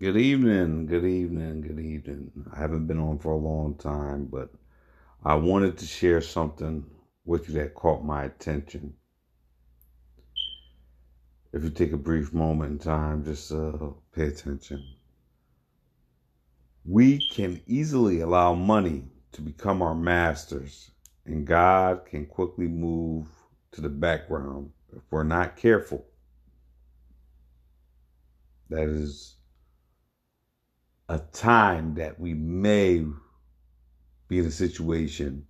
Good evening, good evening, good evening. I haven't been on for a long time, but I wanted to share something with you that caught my attention. If you take a brief moment in time, just uh, pay attention. We can easily allow money to become our masters, and God can quickly move to the background if we're not careful. That is a time that we may be in a situation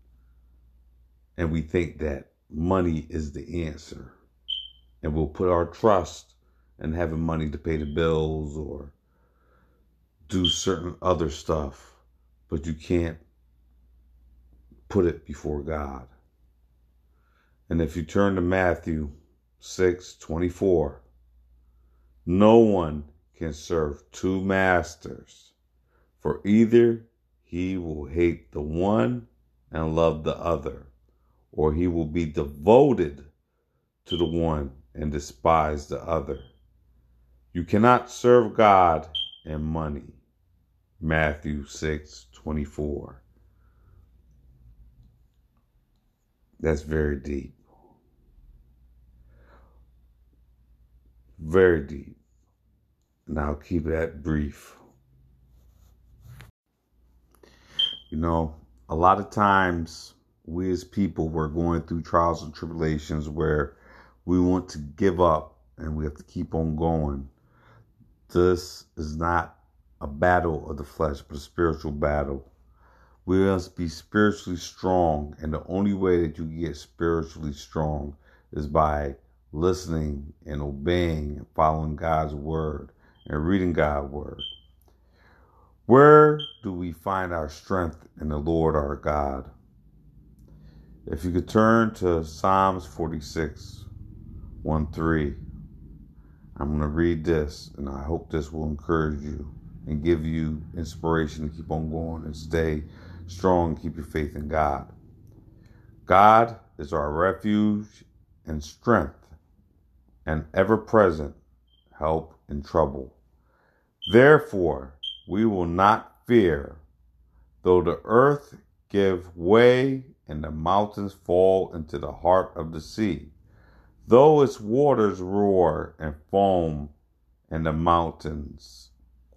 and we think that money is the answer. And we'll put our trust in having money to pay the bills or do certain other stuff, but you can't put it before God. And if you turn to Matthew 6 24, no one can serve two masters, for either he will hate the one and love the other, or he will be devoted to the one and despise the other. You cannot serve God and money. Matthew 6 24. That's very deep. Very deep. And I'll keep that brief. You know, a lot of times we as people we're going through trials and tribulations where we want to give up and we have to keep on going. This is not a battle of the flesh, but a spiritual battle. We must be spiritually strong, and the only way that you get spiritually strong is by listening and obeying and following God's word and reading God's word. Where do we find our strength in the Lord our God? If you could turn to Psalms 46, 1 3, I'm going to read this, and I hope this will encourage you and give you inspiration to keep on going and stay strong keep your faith in God. God is our refuge and strength and ever present help in trouble. Therefore, we will not fear, though the earth give way and the mountains fall into the heart of the sea, though its waters roar and foam and the mountains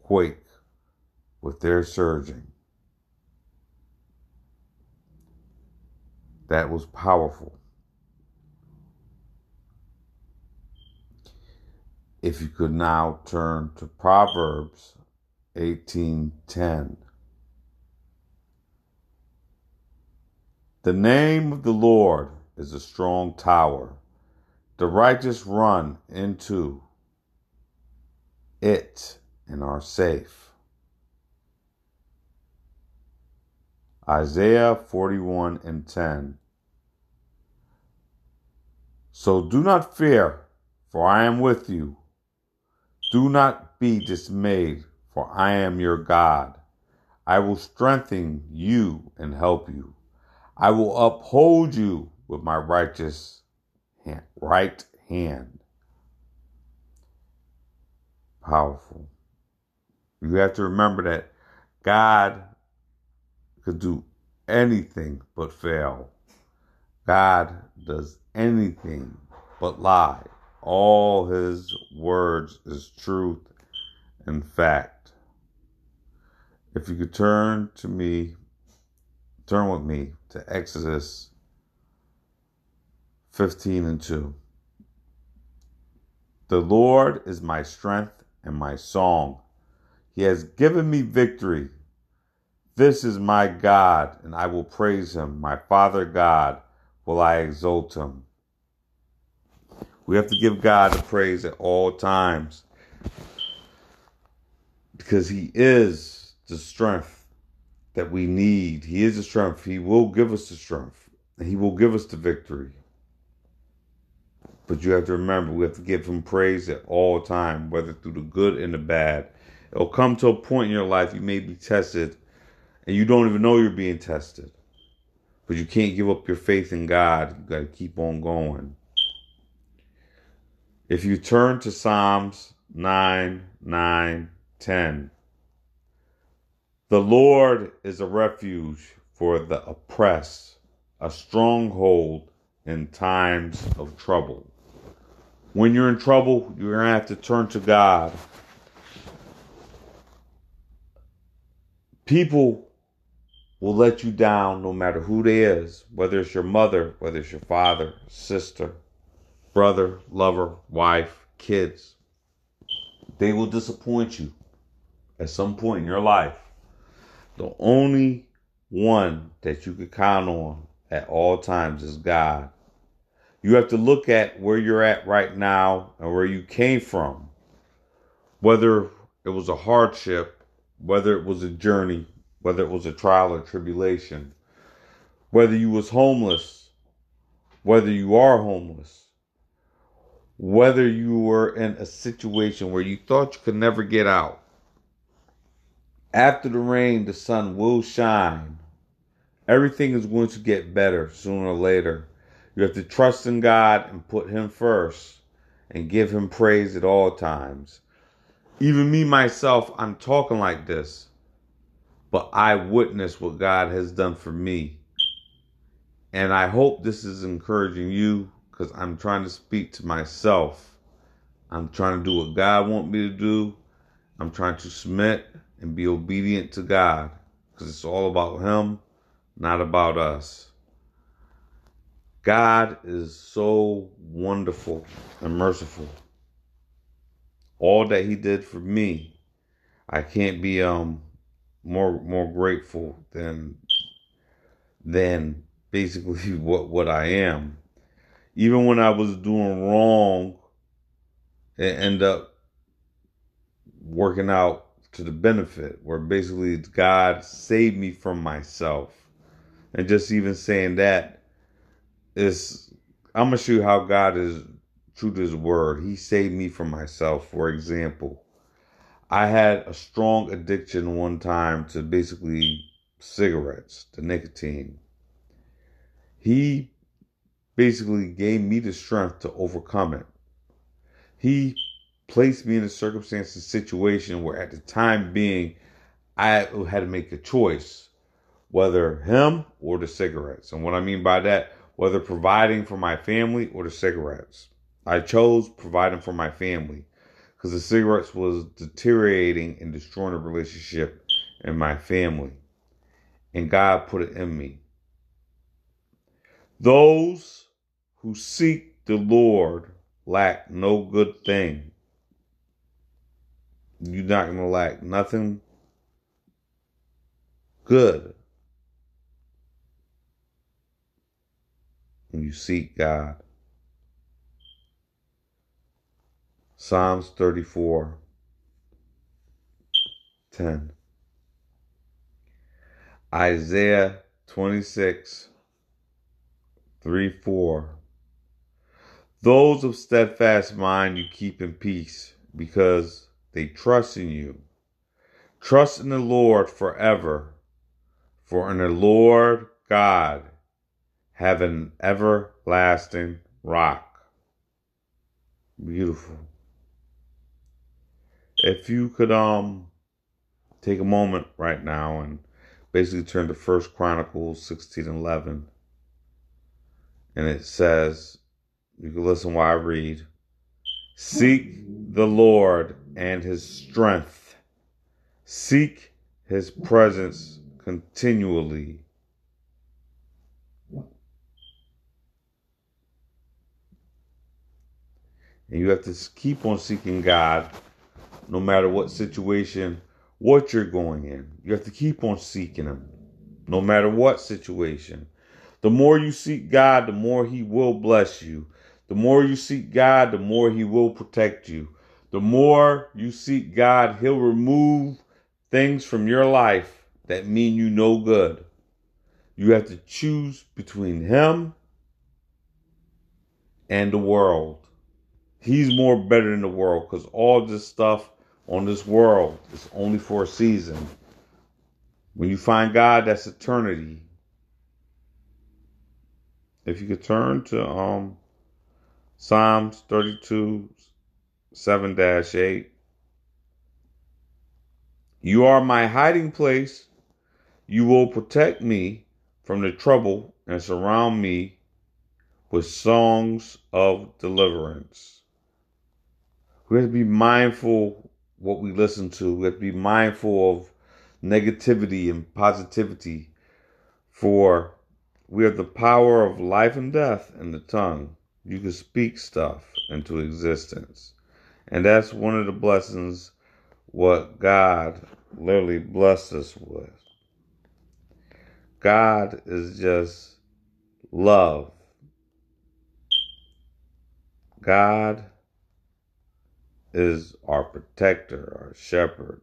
quake with their surging. That was powerful. If you could now turn to Proverbs 18:10. The name of the Lord is a strong tower. The righteous run into it and are safe. Isaiah 41 and 10. So do not fear, for I am with you. Do not be dismayed, for I am your God. I will strengthen you and help you. I will uphold you with my righteous hand, right hand. Powerful. You have to remember that God could do anything but fail. God does anything but lie. All his words is truth and fact. If you could turn to me, turn with me to Exodus 15 and 2. The Lord is my strength and my song. He has given me victory. This is my God, and I will praise him. My Father God will I exalt him. We have to give God the praise at all times because He is the strength that we need. He is the strength. He will give us the strength, and He will give us the victory. But you have to remember, we have to give Him praise at all time, whether through the good and the bad. It'll come to a point in your life you may be tested, and you don't even know you're being tested. But you can't give up your faith in God. You got to keep on going. If you turn to Psalms 9, 9, 10. The Lord is a refuge for the oppressed, a stronghold in times of trouble. When you're in trouble, you're going to have to turn to God. People will let you down no matter who they is, whether it's your mother, whether it's your father, sister, brother, lover, wife, kids. They will disappoint you at some point in your life. The only one that you can count on at all times is God. You have to look at where you're at right now and where you came from. Whether it was a hardship, whether it was a journey, whether it was a trial or tribulation, whether you was homeless, whether you are homeless, whether you were in a situation where you thought you could never get out. After the rain, the sun will shine. Everything is going to get better sooner or later. You have to trust in God and put Him first and give Him praise at all times. Even me, myself, I'm talking like this, but I witness what God has done for me. And I hope this is encouraging you because I'm trying to speak to myself. I'm trying to do what God wants me to do. I'm trying to submit and be obedient to God because it's all about Him, not about us. God is so wonderful and merciful. All that He did for me, I can't be um more more grateful than than basically what what I am. Even when I was doing wrong, it end up working out to the benefit where basically God saved me from myself. And just even saying that is I'm gonna show you how God is true to his word. He saved me from myself. For example, I had a strong addiction one time to basically cigarettes, the nicotine. He basically gave me the strength to overcome it. He placed me in a circumstance and situation where at the time being I had to make a choice whether him or the cigarettes. And what I mean by that, whether providing for my family or the cigarettes. I chose providing for my family because the cigarettes was deteriorating and destroying the relationship in my family. And God put it in me. Those who seek the Lord lack no good thing. You're not going to lack nothing good when you seek God. Psalms 34 10. Isaiah 26 3 4. Those of steadfast mind you keep in peace because they trust in you. Trust in the Lord forever, for in the Lord God have an everlasting rock. Beautiful. If you could um take a moment right now and basically turn to First Chronicles 16 11. And it says, you can listen while I read. Seek the Lord and his strength. Seek his presence continually. And you have to keep on seeking God no matter what situation, what you're going in. You have to keep on seeking Him no matter what situation. The more you seek God, the more He will bless you. The more you seek God, the more He will protect you. The more you seek God, He'll remove things from your life that mean you no good. You have to choose between Him and the world. He's more better than the world because all this stuff on this world is only for a season. When you find God, that's eternity. If you could turn to um Psalms 32, 7 8. You are my hiding place. You will protect me from the trouble and surround me with songs of deliverance. We have to be mindful what we listen to. We have to be mindful of negativity and positivity. For we have the power of life and death in the tongue. You can speak stuff into existence. And that's one of the blessings what God literally blessed us with. God is just love. God is our protector, our shepherd.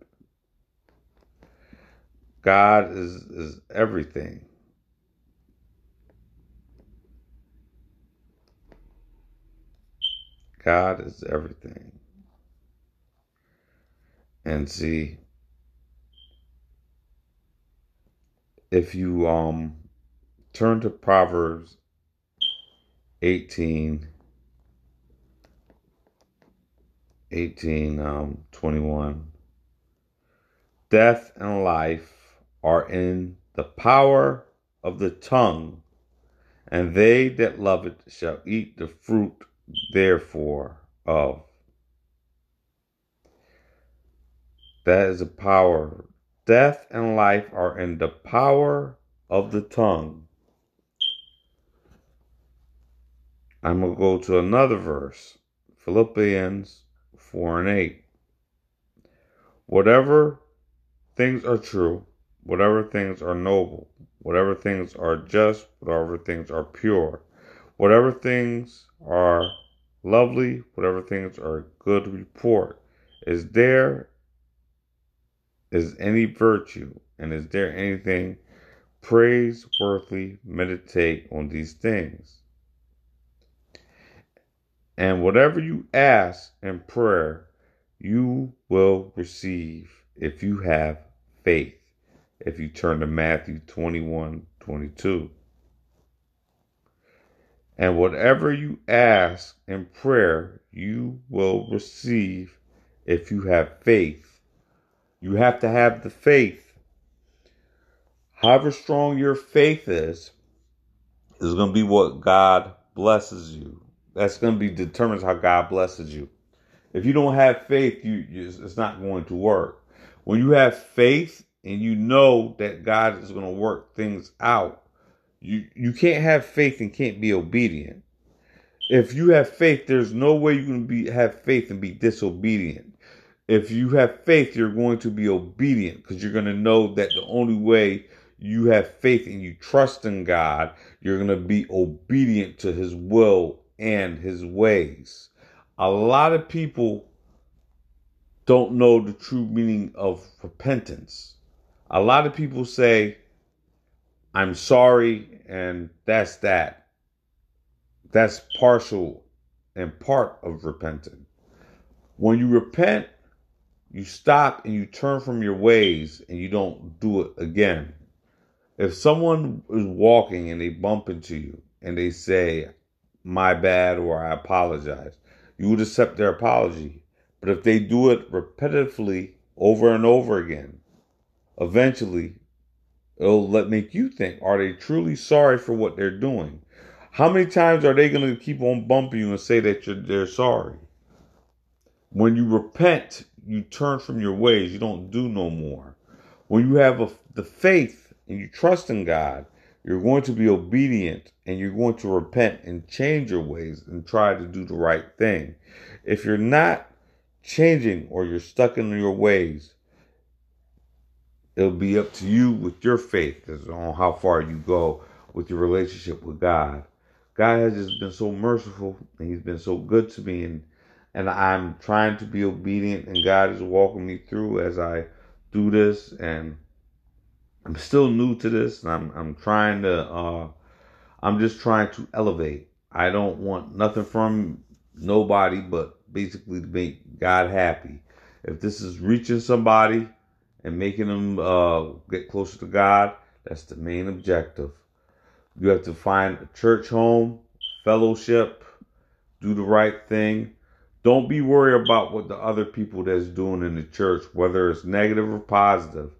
God is, is everything. God is everything. And see, if you um turn to Proverbs 18 18 um 21 death and life are in the power of the tongue and they that love it shall eat the fruit therefore of that is a power Death and life are in the power of the tongue. I'm going to go to another verse Philippians 4 and 8. Whatever things are true, whatever things are noble, whatever things are just, whatever things are pure, whatever things are lovely, whatever things are good report, is there is any virtue, and is there anything praiseworthy? Meditate on these things. And whatever you ask in prayer, you will receive if you have faith. If you turn to Matthew 21 22. And whatever you ask in prayer, you will receive if you have faith. You have to have the faith. However strong your faith is, is going to be what God blesses you. That's going to be determines how God blesses you. If you don't have faith, you, it's not going to work. When you have faith and you know that God is going to work things out, you you can't have faith and can't be obedient. If you have faith, there's no way you can be have faith and be disobedient if you have faith, you're going to be obedient because you're going to know that the only way you have faith and you trust in God, you're going to be obedient to His will and His ways. A lot of people don't know the true meaning of repentance. A lot of people say, I'm sorry, and that's that. That's partial and part of repenting. When you repent, you stop and you turn from your ways and you don't do it again. If someone is walking and they bump into you and they say, my bad or I apologize, you would accept their apology. But if they do it repetitively over and over again, eventually it'll let make you think, are they truly sorry for what they're doing? How many times are they going to keep on bumping you and say that they're sorry? When you repent, you turn from your ways. You don't do no more. When you have a, the faith and you trust in God, you're going to be obedient and you're going to repent and change your ways and try to do the right thing. If you're not changing or you're stuck in your ways, it'll be up to you with your faith as on how far you go with your relationship with God. God has just been so merciful and He's been so good to me and and I'm trying to be obedient, and God is walking me through as I do this. And I'm still new to this, and I'm I'm trying to uh, I'm just trying to elevate. I don't want nothing from nobody, but basically to make God happy. If this is reaching somebody and making them uh, get closer to God, that's the main objective. You have to find a church home, fellowship, do the right thing Don't be worried about what the other people that's doing in the church, whether it's negative or positive.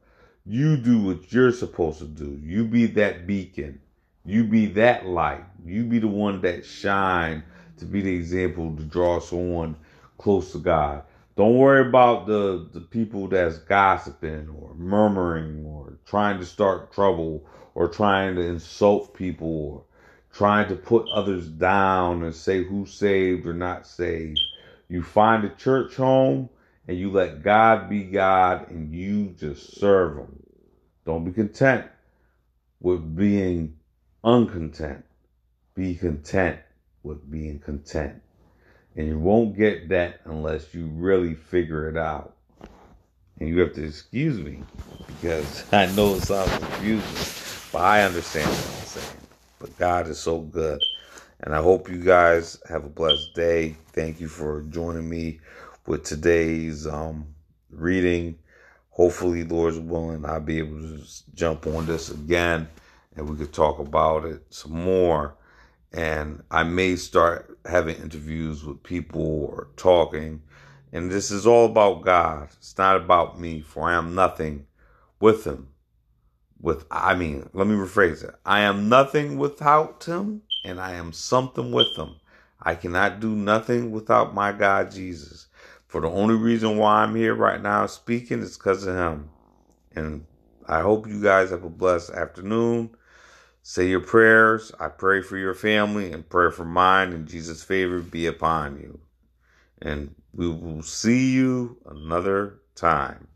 You do what you're supposed to do. You be that beacon. You be that light. You be the one that shine to be the example to draw someone close to God. Don't worry about the, the people that's gossiping or murmuring or trying to start trouble or trying to insult people or trying to put others down and say who's saved or not saved. You find a church home and you let God be God and you just serve Him. Don't be content with being uncontent. Be content with being content. And you won't get that unless you really figure it out. And you have to excuse me because I know it sounds confusing, but I understand what I'm saying. But God is so good. And I hope you guys have a blessed day. Thank you for joining me with today's um, reading. Hopefully, Lord's willing, I'll be able to jump on this again and we could talk about it some more and I may start having interviews with people or talking. And this is all about God. It's not about me, for I am nothing with Him. With I mean, let me rephrase it. I am nothing without Him, and I am something with them. I cannot do nothing without my God Jesus. For the only reason why I'm here right now speaking is because of Him. And I hope you guys have a blessed afternoon. Say your prayers. I pray for your family and pray for mine, and Jesus' favor be upon you. And we will see you another time.